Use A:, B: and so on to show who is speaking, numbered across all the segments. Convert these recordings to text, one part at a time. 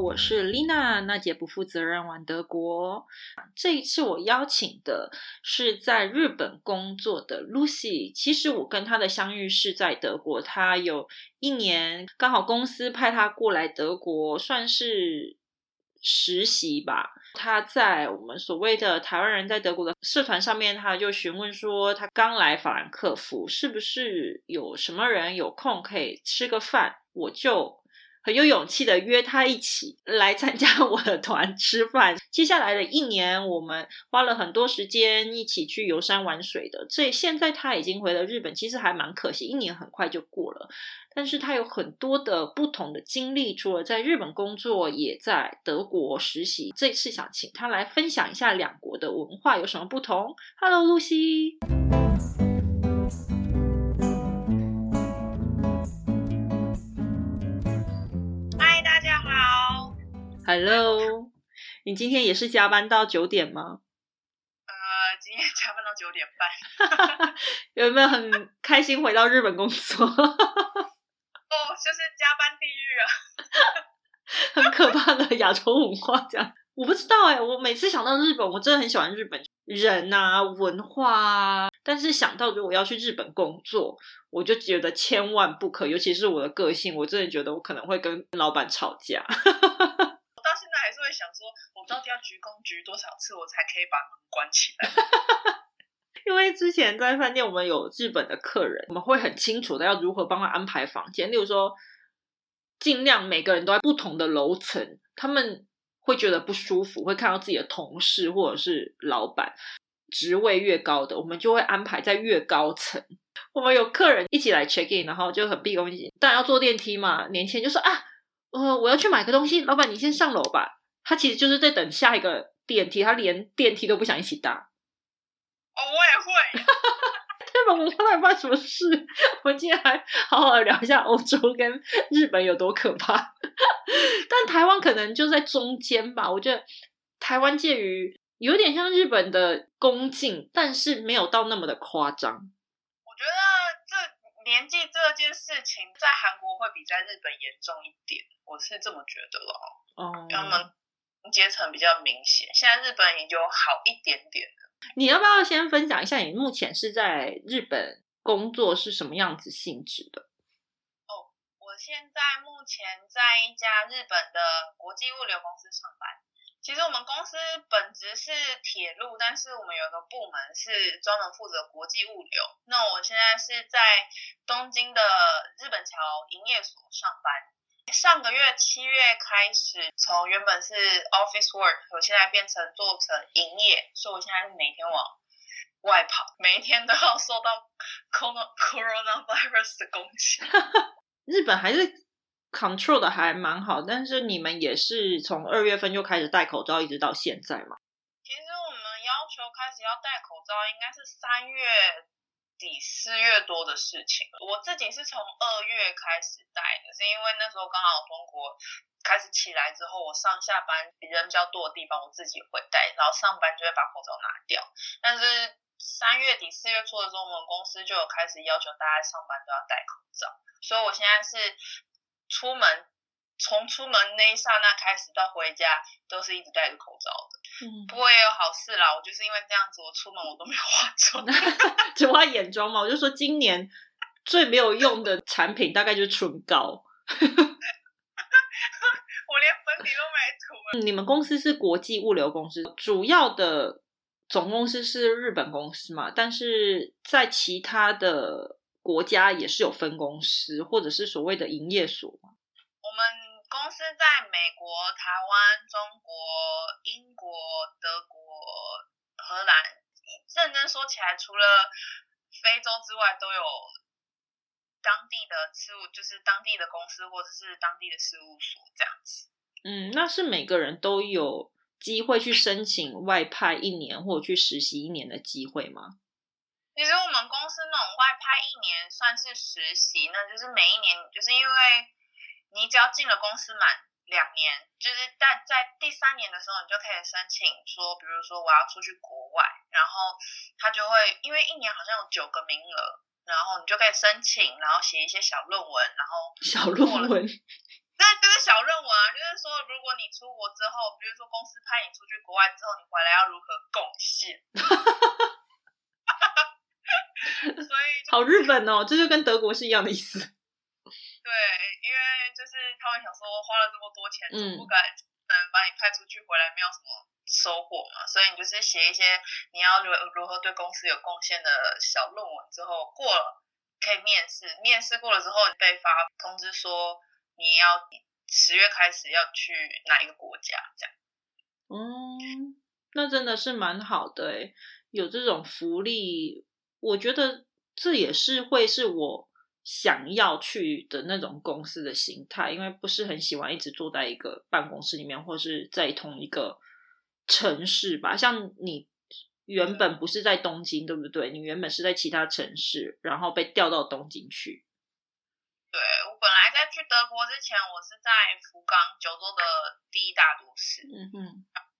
A: 我是 Lina，娜姐不负责任玩德国。这一次我邀请的是在日本工作的 Lucy。其实我跟她的相遇是在德国，她有一年刚好公司派她过来德国，算是实习吧。她在我们所谓的台湾人在德国的社团上面，她就询问说，她刚来法兰克福，是不是有什么人有空可以吃个饭？我就。很有勇气的约他一起来参加我的团吃饭。接下来的一年，我们花了很多时间一起去游山玩水的。这现在他已经回了日本，其实还蛮可惜，一年很快就过了。但是他有很多的不同的经历，除了在日本工作，也在德国实习。这次想请他来分享一下两国的文化有什么不同。Hello，露西。Hello，你今天也是加班到九点吗？
B: 呃，今天加班到九点半。
A: 有没有很开心回到日本工作？哦，
B: 就是加班地狱啊！
A: 很可怕的亚洲文化，这样我不知道哎。我每次想到日本，我真的很喜欢日本人啊，文化啊。但是想到如果要去日本工作，我就觉得千万不可。尤其是我的个性，我真的觉得我可能会跟老板吵架。
B: 我到底要鞠躬鞠多少次，我才可以把门关起来？
A: 因为之前在饭店，我们有日本的客人，我们会很清楚的要如何帮他安排房间。例如说，尽量每个人都在不同的楼层，他们会觉得不舒服，会看到自己的同事或者是老板，职位越高的，我们就会安排在越高层。我们有客人一起来 check in，然后就很毕恭毕敬，当然要坐电梯嘛。年轻人就说啊。呃，我要去买个东西，老板你先上楼吧。他其实就是在等下一个电梯，他连电梯都不想一起搭。
B: 哦，我也会。
A: 日本文化到底发生什么事？我们今天还好好聊一下欧洲跟日本有多可怕。但台湾可能就在中间吧。我觉得台湾介于有点像日本的恭敬，但是没有到那么的夸张。
B: 我觉得这。年纪这件事情在韩国会比在日本严重一点，我是这么觉得咯。哦，他们阶层比较明显，现在日本已经有好一点点了。
A: 你要不要先分享一下你目前是在日本工作是什么样子性质的？
B: 哦，我现在目前在一家日本的国际物流公司上班。其实我们公司本职是铁路，但是我们有个部门是专门负责国际物流。那我现在是在东京的日本桥营业所上班。上个月七月开始，从原本是 office work，我现在变成做成营业，所以我现在是每天往外跑，每一天都要受到 corona virus 的攻击。
A: 日本还是？control 的还蛮好，但是你们也是从二月份就开始戴口罩，一直到现在嘛？
B: 其实我们要求开始要戴口罩，应该是三月底四月多的事情。我自己是从二月开始戴的，是因为那时候刚好中国开始起来之后，我上下班人比较多的地方，我自己会戴，然后上班就会把口罩拿掉。但是三月底四月初的时候，我们公司就有开始要求大家上班都要戴口罩，所以我现在是。出门，从出门那一刹那开始到回家，都是一直戴着口罩的。嗯，不过也有好事啦，我就是因为这样子，我出门我都没有化妆，
A: 只化眼妆嘛。我就说今年最没有用的产品大概就是唇膏，我连粉
B: 底都没涂。
A: 你们公司是国际物流公司，主要的总公司是日本公司嘛？但是在其他的。国家也是有分公司，或者是所谓的营业所吗？
B: 公司在美国、台湾、中国、英国、德国、荷兰。认真说起来，除了非洲之外，都有当地的事务，就是当地的公司或者是当地的事务所这样子。
A: 嗯，那是每个人都有机会去申请外派一年或者去实习一年的机会吗？
B: 其实我们公司那种外派一年算是实习，那就是每一年，就是因为你只要进了公司满两年，就是在在第三年的时候，你就可以申请说，比如说我要出去国外，然后他就会因为一年好像有九个名额，然后你就可以申请，然后写一些小论文，然后
A: 小论文，
B: 那就是小论文啊，就是说，如果你出国之后，比如说公司派你出去国外之后，你回来要如何贡献？所以
A: 好日本哦，这就跟德国是一样的意思。
B: 对，因为就是他们想说花了这么多钱，
A: 总
B: 不敢能把你派出去，回来没有什么收获嘛，所以你就是写一些你要如如何对公司有贡献的小论文之后过了，可以面试，面试过了之后你被发通知说你要十月开始要去哪一个国家这样。
A: 嗯，那真的是蛮好的诶，有这种福利，我觉得这也是会是我想要去的那种公司的形态，因为不是很喜欢一直坐在一个办公室里面，或是在同一个城市吧。像你原本不是在东京，对不对？你原本是在其他城市，然后被调到东京去。
B: 对我本来在去德国之前，我是在福冈九州的第一大都市，
A: 嗯哼，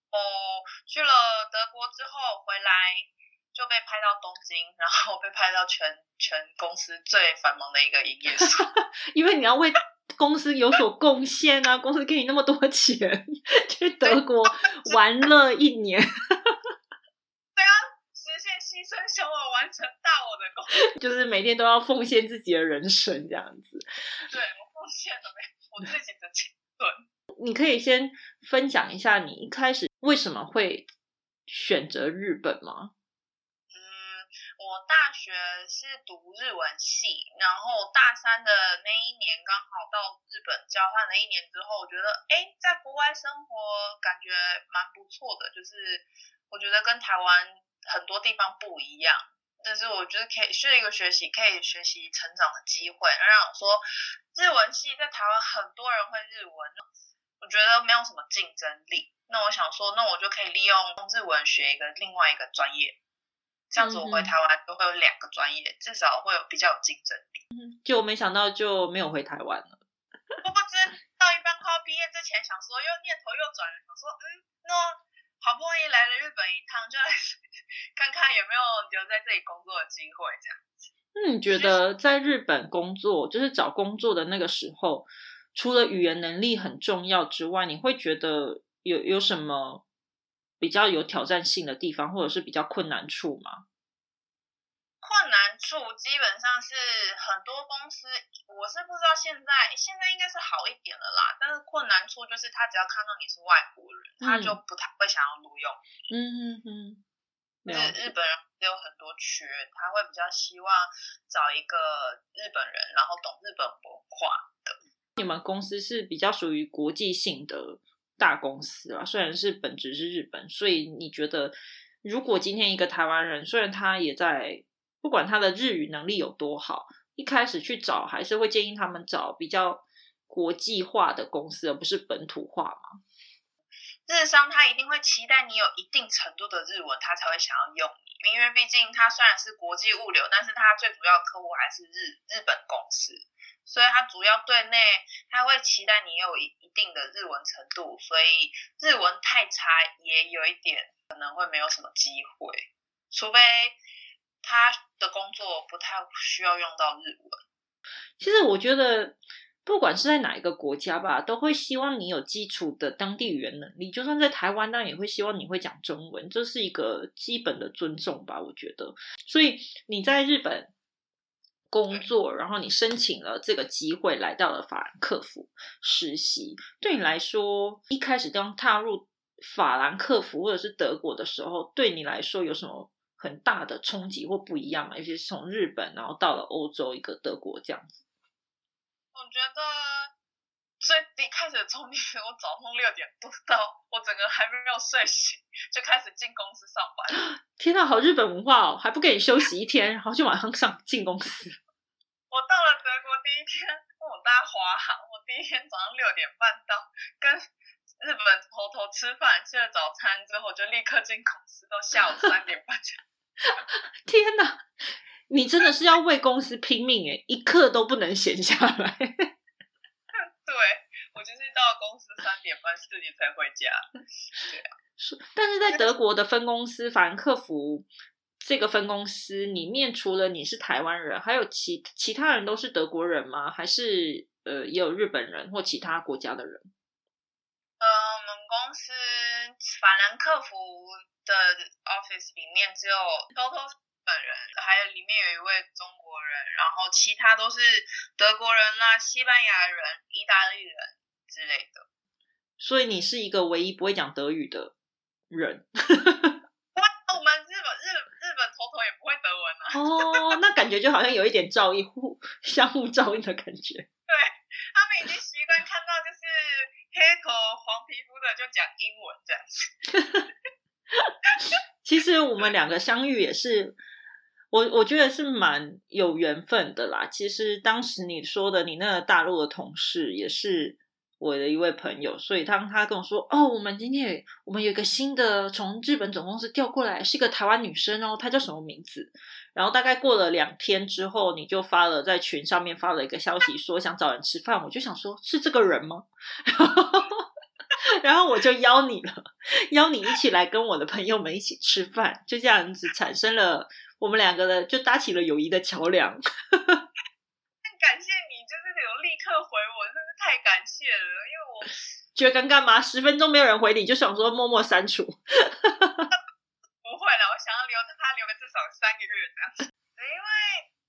B: 哦，去了德国之后回来就被拍到东京，然后被拍到全全公司最繁忙的一个营业所。
A: 因为你要为公司有所贡献啊，公司给你那么多钱，去德国玩乐一年，
B: 实现牺牲小我完成大我的工作，
A: 就是每天都要奉献自己的人生这样子。
B: 对我奉献了我自己的青春。
A: 你可以先分享一下你一开始为什么会选择日本吗？
B: 我大学是读日文系，然后大三的那一年刚好到日本交换了一年之后，我觉得哎，在国外生活感觉蛮不错的，就是我觉得跟台湾很多地方不一样。但是我觉得可以是一个学习，可以学习成长的机会。让我说，日文系在台湾很多人会日文，我觉得没有什么竞争力。那我想说，那我就可以利用日文学一个另外一个专业，这样子我回台湾就会有两个专业，至少会有比较有竞争力。
A: 就没想到就没有回台湾了。
B: 我不知到一半快要毕业之前，想说又念头又转了，想说嗯，那好不容易来了日本一趟，就来 看看有没有留在这里工作的机会，这样。
A: 那你觉得在日本工作，就是找工作的那个时候，除了语言能力很重要之外，你会觉得有有什么比较有挑战性的地方，或者是比较困难处吗？
B: 困难处基本上是很多公司，我是不知道现在现在应该是好一点了啦。但是困难处就是他只要看到你是外国人，他就不太会想要录用。
A: 嗯嗯嗯，
B: 日本人有很多缺，他会比较希望找一个日本人，然后懂日本文化的。
A: 你们公司是比较属于国际性的大公司啊，虽然是本质是日本，所以你觉得如果今天一个台湾人，虽然他也在，不管他的日语能力有多好，一开始去找还是会建议他们找比较国际化的公司，而不是本土化嘛？
B: 日商他一定会期待你有一定程度的日文，他才会想要用你，因为毕竟他虽然是国际物流，但是他最主要的客户还是日日本公司，所以他主要对内他会期待你有一一定的日文程度，所以日文太差也有一点可能会没有什么机会，除非他的工作不太需要用到日文。
A: 其实我觉得，不管是在哪一个国家吧，都会希望你有基础的当地语言能力。就算在台湾，当然也会希望你会讲中文，这是一个基本的尊重吧。我觉得，所以你在日本工作，然后你申请了这个机会，来到了法兰克福实习，对你来说，一开始刚踏入法兰克福或者是德国的时候，对你来说有什么？很大的冲击或不一样吗，尤其是从日本然后到了欧洲一个德国这样子。
B: 我觉得最一开始的冲击是我早上六点多到，我整个还没有睡醒就开始进公司上班。
A: 天呐，好日本文化哦，还不给你休息一天，然后就马上上进公司。
B: 我到了德国第一天，我搭华航，我第一天早上六点半到，跟日本头头吃饭，吃了早餐之后就立刻进公司，到下午三点半才。
A: 天哪，你真的是要为公司拼命诶，一刻都不能闲下来。
B: 对我就是到公司三点半四点才回家。对啊，
A: 是，但是在德国的分公司法兰克福这个分公司里面，除了你是台湾人，还有其其他人都是德国人吗？还是呃，也有日本人或其他国家的人？
B: 呃，我们公司法兰克福的 office 里面只有偷偷日本人，还有里面有一位中国人，然后其他都是德国人啦、西班牙人、意大利人之类的。
A: 所以你是一个唯一不会讲德语的人。
B: 我们日本日日本头头也不会德文啊。
A: 哦，那感觉就好像有一点照应互相互照应的感觉。
B: 对他们已经习惯看到就是黑头黄皮肤的就讲英文这样子。
A: 其实我们两个相遇也是，我我觉得是蛮有缘分的啦。其实当时你说的你那个大陆的同事也是。我的一位朋友，所以当他跟我说：“哦，我们今天我们有一个新的从日本总公司调过来，是一个台湾女生哦，她叫什么名字？”然后大概过了两天之后，你就发了在群上面发了一个消息，说想找人吃饭。我就想说，是这个人吗？然后我就邀你了，邀你一起来跟我的朋友们一起吃饭，就这样子产生了我们两个的，就搭起了友谊的桥梁。
B: 感谢你，就是有立刻回我，真是太感谢了。因为我
A: 觉得尴尬吗？十分钟没有人回你，就想说默默删除。
B: 不会了，我想要留着他留个至少三个月这样。因为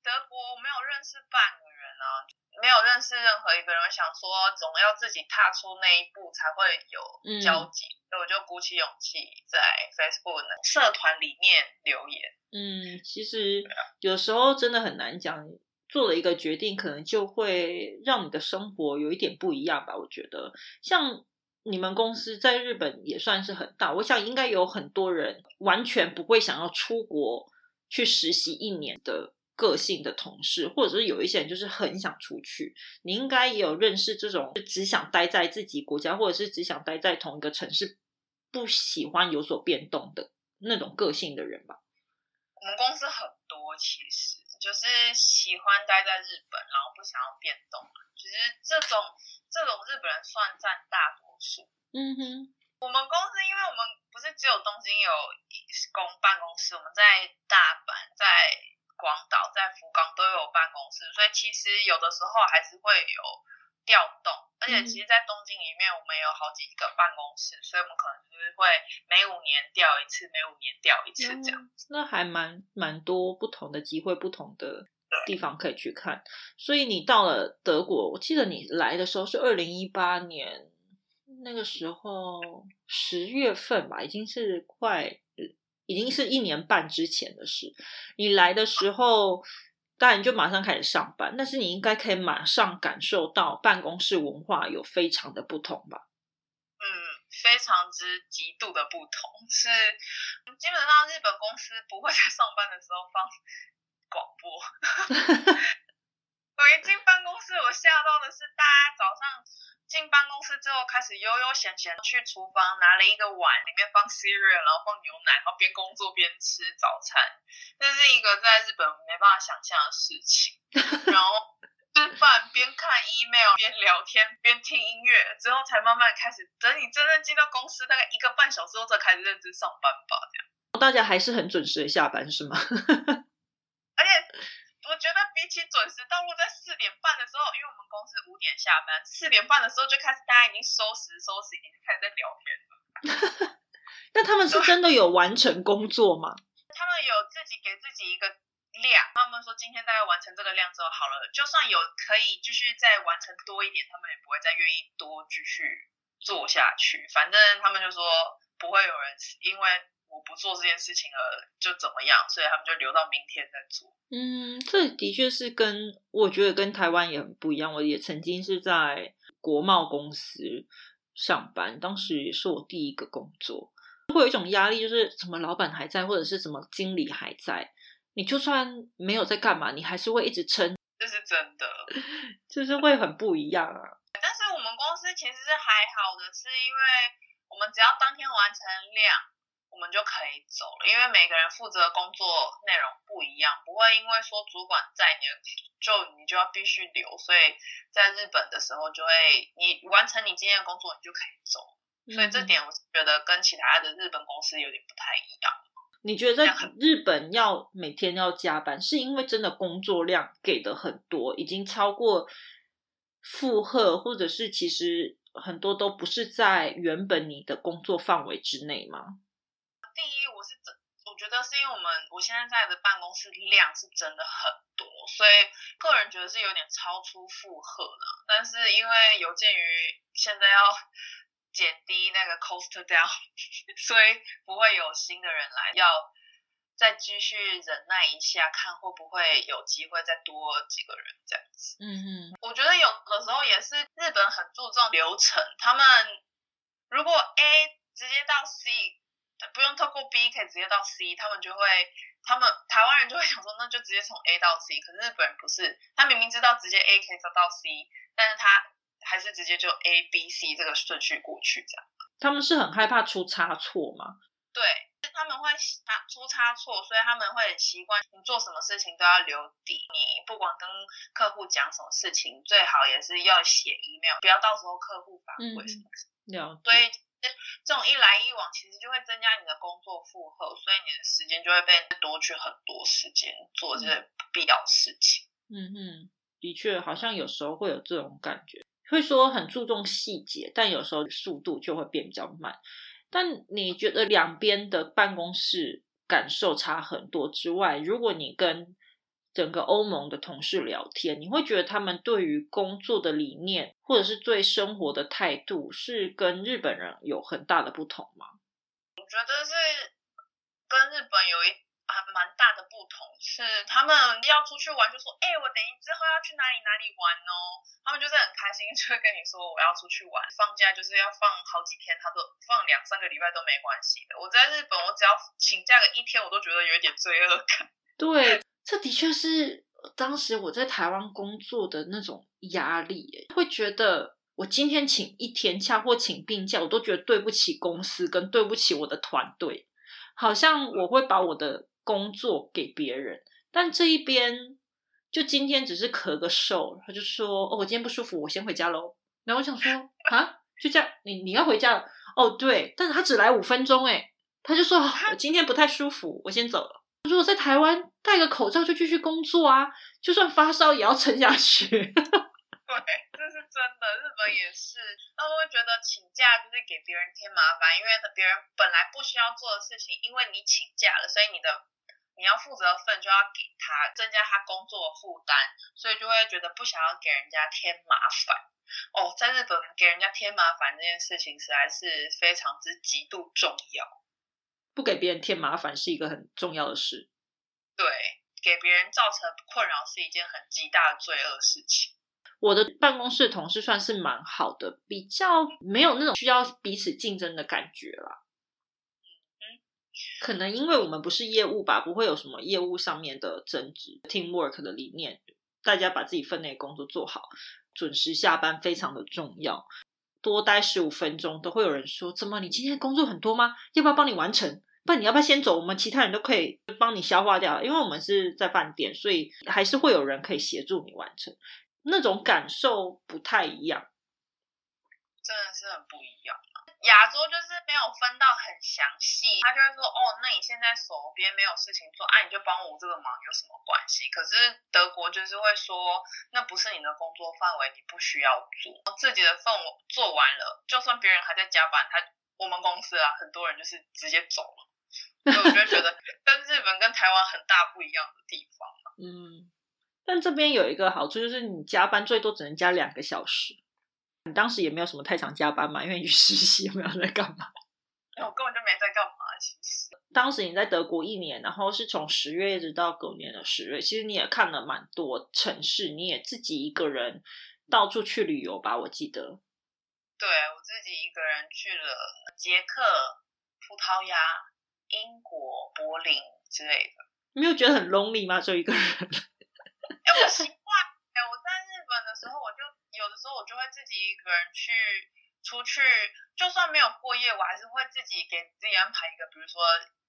B: 德国没有认识半个人啊，没有认识任何一个人，想说总要自己踏出那一步才会有交集，所以我就鼓起勇气在 Facebook 社团里面留言。
A: 嗯，其实有时候真的很难讲。做了一个决定，可能就会让你的生活有一点不一样吧。我觉得，像你们公司在日本也算是很大，我想应该有很多人完全不会想要出国去实习一年的个性的同事，或者是有一些人就是很想出去。你应该也有认识这种只想待在自己国家，或者是只想待在同一个城市，不喜欢有所变动的那种个性的人吧？
B: 我们公司很多，其实。就是喜欢待在日本，然后不想要变动。其实这种这种日本人算占大多数。
A: 嗯哼，
B: 我们公司因为我们不是只有东京有公办公室，我们在大阪、在广岛、在福冈都有办公室，所以其实有的时候还是会有。调动，而且其实，在东京里面，我们有好几个办公室，所以我们可能就是会每五年调一次，每五年调一次这样。
A: 那还蛮蛮多不同的机会，不同的地方可以去看。所以你到了德国，我记得你来的时候是二零一八年，那个时候十月份吧，已经是快，已经是一年半之前的事。你来的时候。当然就马上开始上班，但是你应该可以马上感受到办公室文化有非常的不同吧？
B: 嗯，非常之极度的不同，是基本上日本公司不会在上班的时候放广播。我一进办公室，我吓到的是大家早上。进办公室之后，开始悠悠闲闲去厨房拿了一个碗，里面放 cereal，然后放牛奶，然后边工作边吃早餐。这是一个在日本没办法想象的事情。然后吃饭边看 email 边聊天边听音乐，之后才慢慢开始。等你真正进到公司，大概一个半小时后才开始认真上班吧。这样，
A: 大家还是很准时的下班，是吗？
B: 而且。我觉得比起准时到落在四点半的时候，因为我们公司五点下班，四点半的时候就开始大家已经收拾收拾，已经开始在聊天了。
A: 那他们是真的有完成工作吗？
B: 他们有自己给自己一个量，他们说今天大概完成这个量之后好了，就算有可以继续再完成多一点，他们也不会再愿意多继续做下去。反正他们就说不会有人因为。我不做这件事情了，就怎么样？所以他们就留到明天再做。
A: 嗯，这的确是跟我觉得跟台湾也很不一样。我也曾经是在国贸公司上班，当时也是我第一个工作，会有一种压力，就是什么老板还在，或者是什么经理还在，你就算没有在干嘛，你还是会一直撑。
B: 这是真的，
A: 就是会很不一样啊。
B: 但是我们公司其实是还好的，是因为我们只要当天完成量。我们就可以走了，因为每个人负责工作内容不一样，不会因为说主管在，你就你就要必须留。所以在日本的时候，就会你完成你今天的工作，你就可以走。所以这点我觉得跟其他的日本公司有点不太一样。
A: 你觉得在日本要每天要加班，是因为真的工作量给的很多，已经超过负荷，或者是其实很多都不是在原本你的工作范围之内吗？
B: 第一，我是真，我觉得是因为我们我现在在的办公室量是真的很多，所以个人觉得是有点超出负荷了。但是因为有鉴于现在要减低那个 cost down，所以不会有新的人来要。再继续忍耐一下，看会不会有机会再多几个人这样子。
A: 嗯嗯，
B: 我觉得有的时候也是日本很注重流程，他们如果 A 直接到 C，不用透过 B 可以直接到 C，他们就会，他们台湾人就会想说，那就直接从 A 到 C。可是日本人不是，他明明知道直接 A 可以走到 C，但是他还是直接就 A B C 这个顺序过去这样。
A: 他们是很害怕出差错吗？
B: 对。他们会差出差错，所以他们会很习惯你做什么事情都要留底。你不管跟客户讲什么事情，最好也是要写 email，不要到时候客户反馈什么。
A: 了
B: 所以这种一来一往，其实就会增加你的工作负荷，所以你的时间就会被多去很多时间做这些必要事情。
A: 嗯哼，的确，好像有时候会有这种感觉，会说很注重细节，但有时候速度就会变比较慢。但你觉得两边的办公室感受差很多之外，如果你跟整个欧盟的同事聊天，你会觉得他们对于工作的理念或者是对生活的态度是跟日本人有很大的不同吗？
B: 我觉得是跟日本有一。还蛮大的不同是，他们要出去玩就说，哎，我等一之后要去哪里哪里玩哦。他们就是很开心，就会跟你说我要出去玩。放假就是要放好几天，他都放两三个礼拜都没关系的。我在日本，我只要请假个一天，我都觉得有一点罪恶感。
A: 对，这的确是当时我在台湾工作的那种压力，会觉得我今天请一天假或请病假，我都觉得对不起公司跟对不起我的团队，好像我会把我的。工作给别人，但这一边就今天只是咳个嗽，他就说：“哦，我今天不舒服，我先回家喽。”然后我想说：“啊，就这样，你你要回家了？”哦，对，但是他只来五分钟，哎，他就说：“我今天不太舒服，我先走了。”如果在台湾戴个口罩就继续工作啊，就算发烧也要撑下去。对，
B: 这是真的，日本也是，他们会觉得请假就是给别人添麻烦，因为别人本来不需要做的事情，因为你请假了，所以你的。你要负责份就要给他增加他工作的负担，所以就会觉得不想要给人家添麻烦。哦，在日本给人家添麻烦这件事情实在是非常之极度重要。
A: 不给别人添麻烦是一个很重要的事。
B: 对，给别人造成困扰是一件很极大的罪恶事情。
A: 我的办公室同事算是蛮好的，比较没有那种需要彼此竞争的感觉啦。可能因为我们不是业务吧，不会有什么业务上面的争执。Teamwork 的理念，大家把自己分内工作做好，准时下班非常的重要。多待十五分钟都会有人说：“怎么你今天工作很多吗？要不要帮你完成？不然你要不要先走？我们其他人都可以帮你消化掉。因为我们是在饭店，所以还是会有人可以协助你完成。那种感受不太一样，
B: 真的是很不一样。”亚洲就是没有分到很详细，他就会说哦，那你现在手边没有事情做，啊，你就帮我这个忙有什么关系？可是德国就是会说，那不是你的工作范围，你不需要做，自己的份我做完了，就算别人还在加班，他我们公司啊，很多人就是直接走了，所以我就觉得 跟日本跟台湾很大不一样的地方
A: 嗯，但这边有一个好处就是你加班最多只能加两个小时。你当时也没有什么太常加班嘛，因为你去实习，没有在干嘛？
B: 我根本就没在干嘛。其实
A: 当时你在德国一年，然后是从十月一直到隔年的十月，其实你也看了蛮多城市，你也自己一个人到处去旅游吧？我记得。
B: 对我自己一个人去了捷克、葡萄牙、英国、柏林之类的。
A: 没有觉得很 lonely 吗？就一个人？
B: 哎，我习惯。哎，我在日本的时候，我就。有的时候我就会自己一个人去出去，就算没有过夜，我还是会自己给自己安排一个，比如说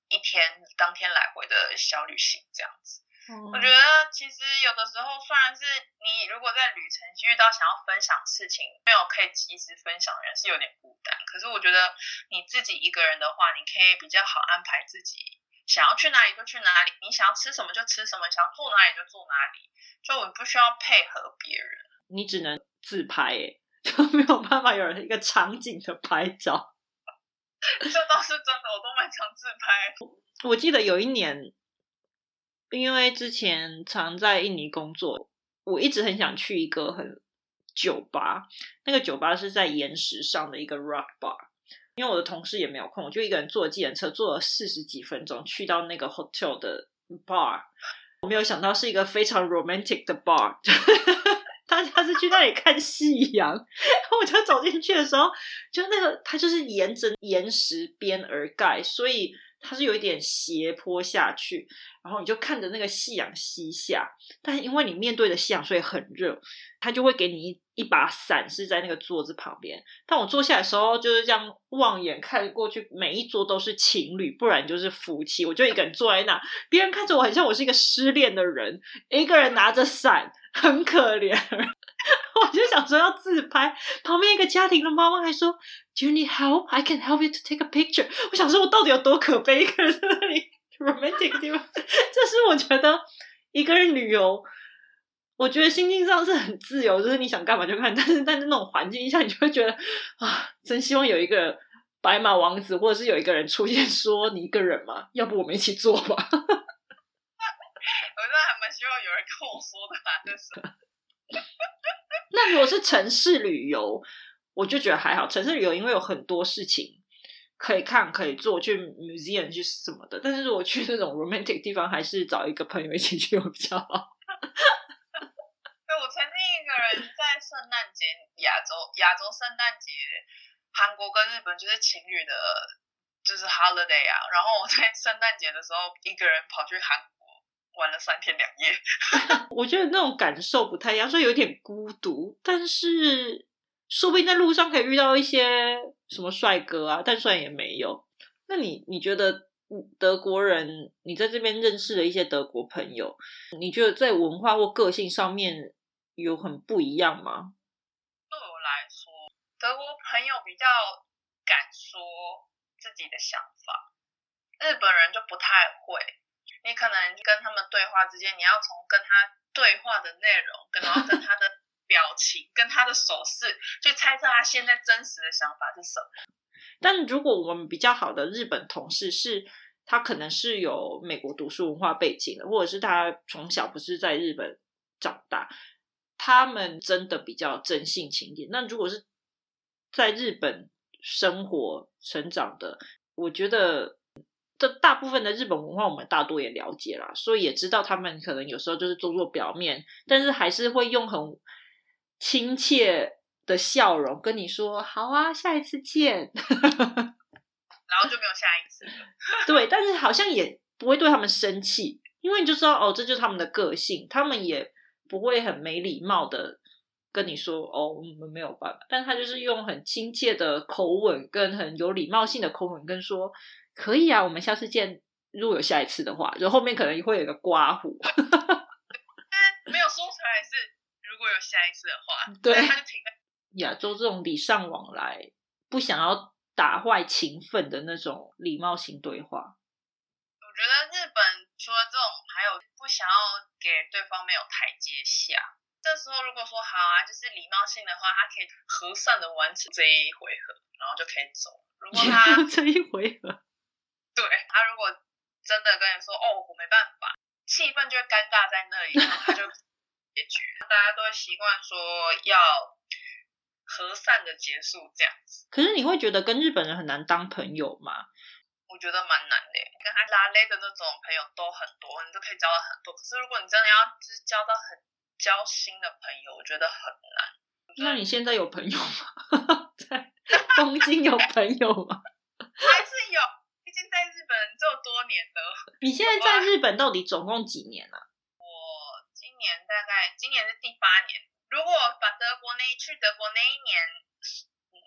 B: 一天当天来回的小旅行这样子。我觉得其实有的时候，虽然是你如果在旅程遇到想要分享事情，没有可以及时分享的人是有点孤单。可是我觉得你自己一个人的话，你可以比较好安排自己想要去哪里就去哪里，你想要吃什么就吃什么，想要住哪里就住哪里，就你不需要配合别人，
A: 你只能。自拍，哎，就没有办法有人一个场景的拍照。
B: 这倒是真的，我都蛮常自拍。
A: 我记得有一年，因为之前常在印尼工作，我一直很想去一个很酒吧。那个酒吧是在岩石上的一个 rock bar。因为我的同事也没有空，我就一个人坐计程车坐了四十几分钟去到那个 hotel 的 bar。我没有想到是一个非常 romantic 的 bar。大家是去那里看夕阳，我就走进去的时候，就那个它就是沿着岩石边而盖，所以它是有一点斜坡下去，然后你就看着那个夕阳西下，但因为你面对的夕阳，所以很热，他就会给你一一把伞，是在那个桌子旁边。但我坐下来的时候，就是这样望眼看过去，每一桌都是情侣，不然就是夫妻，我就一个人坐在那，别人看着我很像我是一个失恋的人，一个人拿着伞。很可怜，我就想说要自拍，旁边一个家庭的妈妈还说：“Do you need help? I can help you to take a picture。”我想说，我到底有多可悲？一个人在那里 romantic 地方，这是我觉得一个人旅游，我觉得心境上是很自由，就是你想干嘛就干。但是，但是那种环境下，你就会觉得啊，真希望有一个白马王子，或者是有一个人出现，说你一个人嘛，要不我们一起做吧。
B: 我真的还蛮希望有人跟我说的啦，就是。
A: 那如果是城市旅游，我就觉得还好。城市旅游因为有很多事情可以看、可以做，去 museum 去什么的。但是如果去那种 romantic 地方，还是找一个朋友一起去比较好。
B: 对，我曾经一个人在圣诞节，亚洲亚洲圣诞节，韩国跟日本就是情侣的，就是 holiday 啊。然后我在圣诞节的时候，一个人跑去韩。玩了三天两夜，
A: 我觉得那种感受不太一样，所以有点孤独。但是说不定在路上可以遇到一些什么帅哥啊，但虽然也没有。那你你觉得德国人，你在这边认识的一些德国朋友，你觉得在文化或个性上面有很不一样吗？
B: 对我来说，德国朋友比较敢说自己的想法，日本人就不太会。你可能跟他们对话之间，你要从跟他对话的内容，跟然后跟他的 表情、跟他的手势，去猜测他现在真实的想法是什么。
A: 但如果我们比较好的日本同事是，他可能是有美国读书文化背景的，或者是他从小不是在日本长大，他们真的比较真性情一点。那如果是在日本生活成长的，我觉得。这大部分的日本文化，我们大多也了解啦，所以也知道他们可能有时候就是做做表面，但是还是会用很亲切的笑容跟你说“好啊，下一次见”，
B: 然后就没有下一次。
A: 对，但是好像也不会对他们生气，因为你就知道哦，这就是他们的个性，他们也不会很没礼貌的跟你说“哦，我们没有办法”，但他就是用很亲切的口吻跟很有礼貌性的口吻跟说。可以啊，我们下次见。如果有下一次的话，就后面可能会有一个刮胡。
B: 没有说出来是如果有下一次的话，
A: 对，
B: 他就停在
A: 亚洲这种礼尚往来、不想要打坏情分的那种礼貌型对话。
B: 我觉得日本除了这种，还有不想要给对方没有台阶下。这时候如果说好啊，就是礼貌性的话，他可以和善的完成这一回合，然后就可以走。如果他
A: 这一回合。
B: 对他如果真的跟你说哦，我没办法，气氛就会尴尬在那里，然后他就结局，大家都会习惯说要和善的结束这样子。
A: 可是你会觉得跟日本人很难当朋友吗？
B: 我觉得蛮难的，跟他拉勒的那种朋友都很多，你都可以交到很多。可是如果你真的要就是交到很交心的朋友，我觉得很难。
A: 那你现在有朋友吗？在东京有朋友吗？
B: 还是有。在日本这么多年了。
A: 你现在在日本到底总共几年了？
B: 我今年大概今年是第八年。如果把德国那一去德国那一年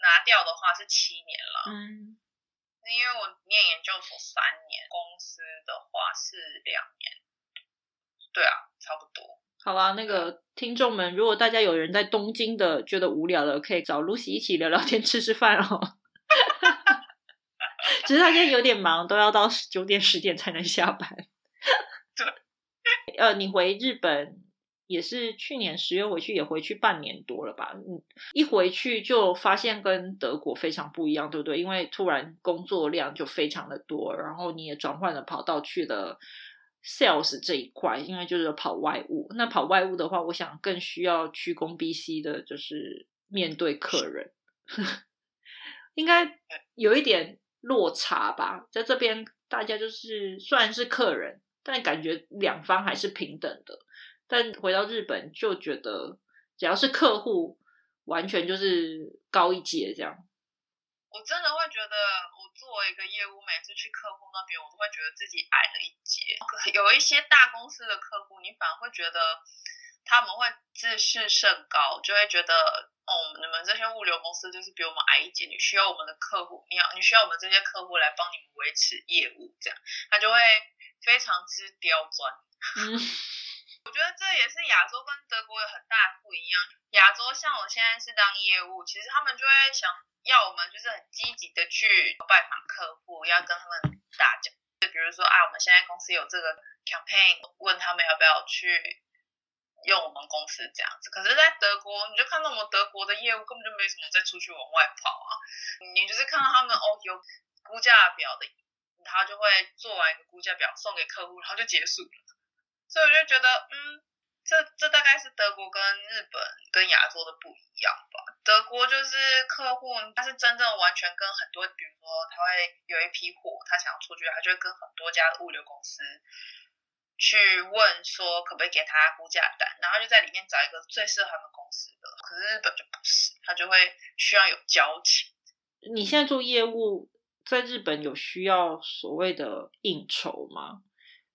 B: 拿掉的话，是七年了。嗯，因为我念研究所三年，公司的话是两年。对啊，差不多。
A: 好啦，那个听众们，如果大家有人在东京的觉得无聊的，可以找 Lucy 一起聊聊天、吃吃饭哦。只是他现在有点忙，都要到九点十点才能下班。
B: 对，
A: 呃，你回日本也是去年十月回去，也回去半年多了吧。嗯，一回去就发现跟德国非常不一样，对不对？因为突然工作量就非常的多，然后你也转换了跑道去了 sales 这一块，因为就是跑外务。那跑外务的话，我想更需要屈躬 BC 的，就是面对客人，应该有一点落差吧。在这边，大家就是虽然是客人，但感觉两方还是平等的。但回到日本就觉得，只要是客户，完全就是高一阶这样。
B: 我真的会觉得，我作为一个业务，每次去客户那边，我都会觉得自己矮了一截。有一些大公司的客户，你反而会觉得他们会自视甚高，就会觉得，哦，你们这些物流公司就是比我们矮一截，你需要我们的客户，你要你需要我们这些客户来帮你们维持业务，这样他就会非常之刁钻。嗯。我觉得这也是亚洲跟德国有很大的不一样。亚洲像我现在是当业务，其实他们就会想要我们就是很积极的去拜访客户，要跟他们打交就比如说啊，我们现在公司有这个 campaign，问他们要不要去用我们公司这样子。可是，在德国，你就看到我们德国的业务根本就没什么再出去往外跑啊，你就是看到他们哦有估价表的，他就会做完一个估价表送给客户，然后就结束了。所以我就觉得，嗯，这这大概是德国跟日本跟亚洲的不一样吧。德国就是客户，他是真正完全跟很多，比如说他会有一批货，他想要出去，他就会跟很多家物流公司去问说，可不可以给他估价单，然后就在里面找一个最适合他们公司的。可是日本就不是，他就会需要有交情。
A: 你现在做业务在日本有需要所谓的应酬吗？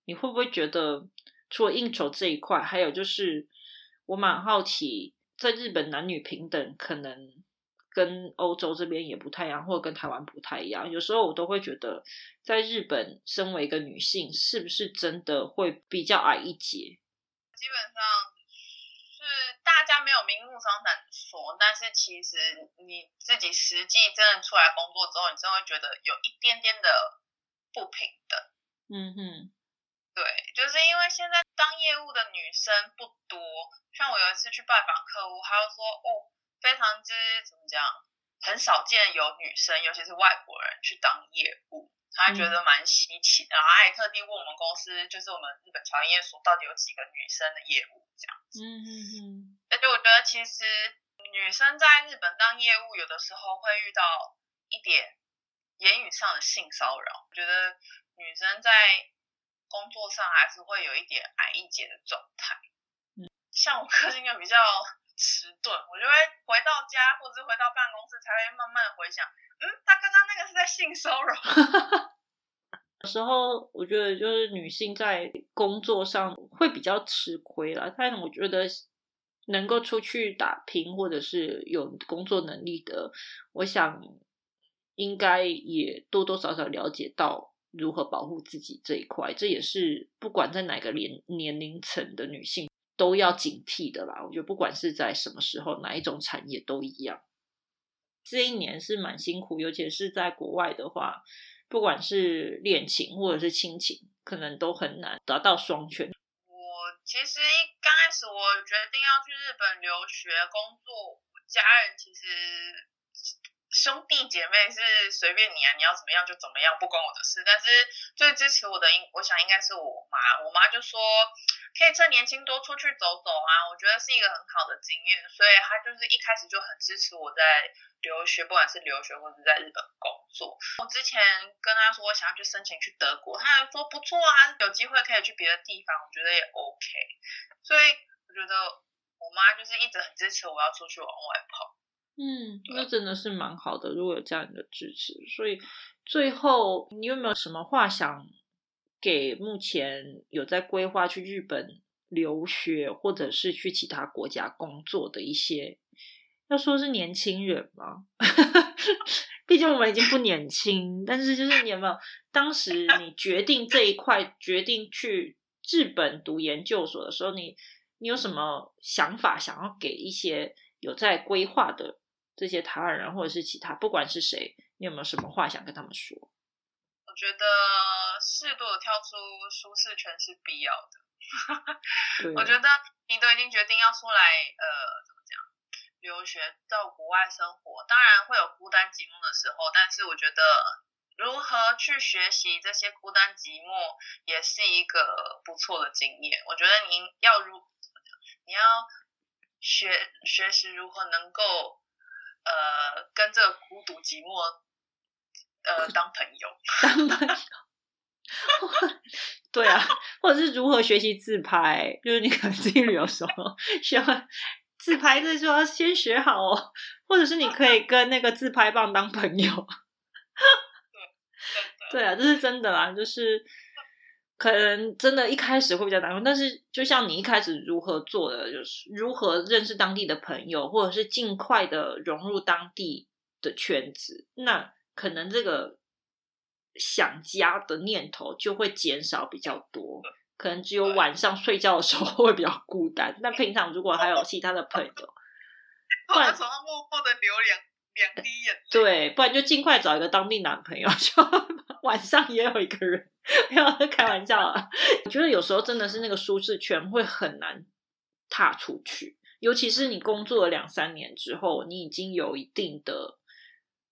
A: 你会不会觉得？除了应酬这一块，还有就是我蛮好奇，在日本男女平等可能跟欧洲这边也不太一样，或者跟台湾不太一样。有时候我都会觉得，在日本身为一个女性，是不是真的会比较矮一截？
B: 基本上是大家没有明目张胆说，但是其实你自己实际真的出来工作之后，你真的会觉得有一点点的不平等。嗯哼。对，就是因为现在当业务的女生不多，像我有一次去拜访客户，他就说哦，非常之怎么讲，很少见有女生，尤其是外国人去当业务，他觉得蛮稀奇，然后还特地问我们公司，就是我们日本桥业所到底有几个女生的业务这样子。嗯嗯嗯。而且我觉得其实女生在日本当业务，有的时候会遇到一点言语上的性骚扰，我觉得女生在。工作上还是会有一点矮一截的状态，嗯，像我个性就比较迟钝，我就会回到家或者回到办公室才会慢慢回想，嗯，他刚刚那个是在性骚扰。
A: 有时候我觉得就是女性在工作上会比较吃亏了，但我觉得能够出去打拼或者是有工作能力的，我想应该也多多少少了解到。如何保护自己这一块，这也是不管在哪个年年龄层的女性都要警惕的啦。我觉得不管是在什么时候，哪一种产业都一样。这一年是蛮辛苦，尤其是在国外的话，不管是恋情或者是亲情，可能都很难达到双全。
B: 我其实一刚开始我决定要去日本留学工作，家人其实。兄弟姐妹是随便你啊，你要怎么样就怎么样，不关我的事。但是最支持我的，应我想应该是我妈。我妈就说，可以趁年轻多出去走走啊，我觉得是一个很好的经验。所以她就是一开始就很支持我在留学，不管是留学或者在日本工作。我之前跟她说我想要去申请去德国，她还说不错啊，有机会可以去别的地方，我觉得也 OK。所以我觉得我妈就是一直很支持我要出去往外跑。
A: 嗯，那真的是蛮好的。如果有这样的支持，所以最后你有没有什么话想给目前有在规划去日本留学或者是去其他国家工作的一些，要说是年轻人吗？毕竟我们已经不年轻，但是就是你有没有当时你决定这一块，决定去日本读研究所的时候，你你有什么想法想要给一些有在规划的？这些台湾人或者是其他，不管是谁，你有没有什么话想跟他们说？
B: 我觉得适度的跳出舒适圈是必要的，我觉得你都已经决定要出来，呃，怎么讲，留学到国外生活，当然会有孤单寂寞的时候，但是我觉得如何去学习这些孤单寂寞，也是一个不错的经验。我觉得您要如你要学学习如何能够，呃，跟这个孤独寂寞，呃，当朋友，
A: 当朋友。对啊，或者是如何学习自拍，就是你可能自己旅游时候需要自拍，这就要先学好哦。或者是你可以跟那个自拍棒当朋友。对 啊，这是真的啦，就是可能真的一开始会比较难，但是就像你一开始如何做的，就是如何认识当地的朋友，或者是尽快的融入当地的圈子，那可能这个。想家的念头就会减少比较多，可能只有晚上睡觉的时候会比较孤单。那平常如果还有其他的朋友，
B: 不然从默默的流两两滴眼泪。
A: 对，不然就尽快找一个当地男朋友，就晚上也有一个人。不要开玩笑啊！我觉得有时候真的是那个舒适圈会很难踏出去，尤其是你工作了两三年之后，你已经有一定的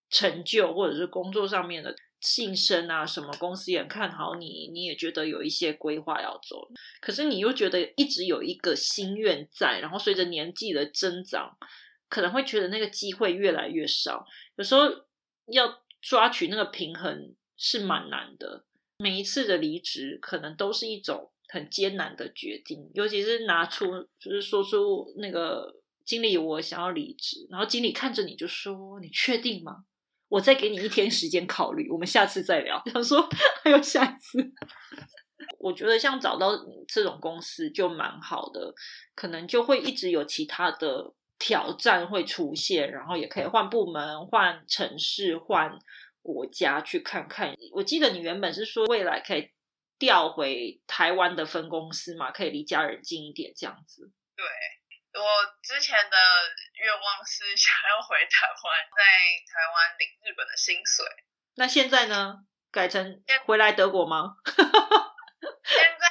A: 成就，或者是工作上面的。晋升啊，什么公司也看好你，你也觉得有一些规划要走，可是你又觉得一直有一个心愿在，然后随着年纪的增长，可能会觉得那个机会越来越少，有时候要抓取那个平衡是蛮难的。每一次的离职，可能都是一种很艰难的决定，尤其是拿出就是说出那个经理，我想要离职，然后经理看着你就说：“你确定吗？”我再给你一天时间考虑，我们下次再聊。想说还有下一次，我觉得像找到这种公司就蛮好的，可能就会一直有其他的挑战会出现，然后也可以换部门、换城市、换国家去看看。我记得你原本是说未来可以调回台湾的分公司嘛，可以离家人近一点这样子。
B: 对。我之前的愿望是想要回台湾，在台湾领日本的薪水。
A: 那现在呢？改成回来德国吗？
B: 现在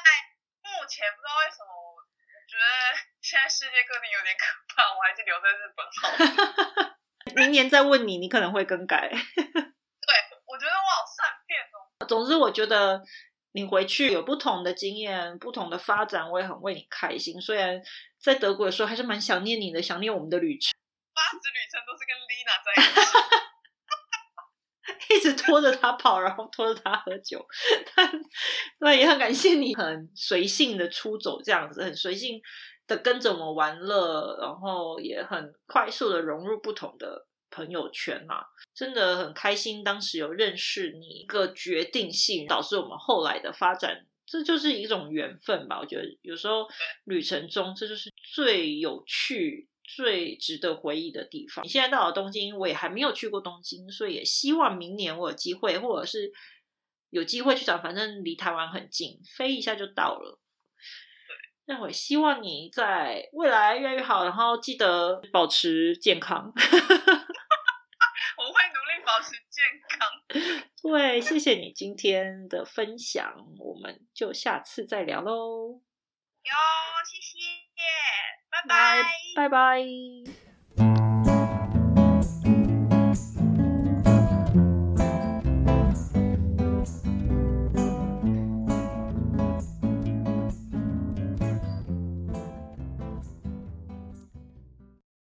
B: 目前不知道为什么，我觉得现在世界各地有点可怕，我还是留在日本好。
A: 明年再问你，你可能会更改。
B: 对，我觉得我好善变哦。
A: 总之，我觉得。你回去有不同的经验，不同的发展，我也很为你开心。虽然在德国的时候还是蛮想念你的，想念我们的旅程。
B: 八十旅程都是跟 Lina
A: 在一起，一直拖着他跑，然后拖着他喝酒。但那也很感谢你，很随性的出走，这样子很随性的跟着我们玩乐，然后也很快速的融入不同的。朋友圈嘛，真的很开心。当时有认识你，一个决定性导致我们后来的发展，这就是一种缘分吧。我觉得有时候旅程中，这就是最有趣、最值得回忆的地方。你现在到了东京，我也还没有去过东京，所以也希望明年我有机会，或者是有机会去找，反正离台湾很近，飞一下就到了。那我希望你在未来越来越好，然后记得保持健康。
B: 我会努力保持健康。
A: 对，谢谢你今天的分享，我们就下次再聊喽。
B: 哟，谢谢，拜拜，
A: 拜拜。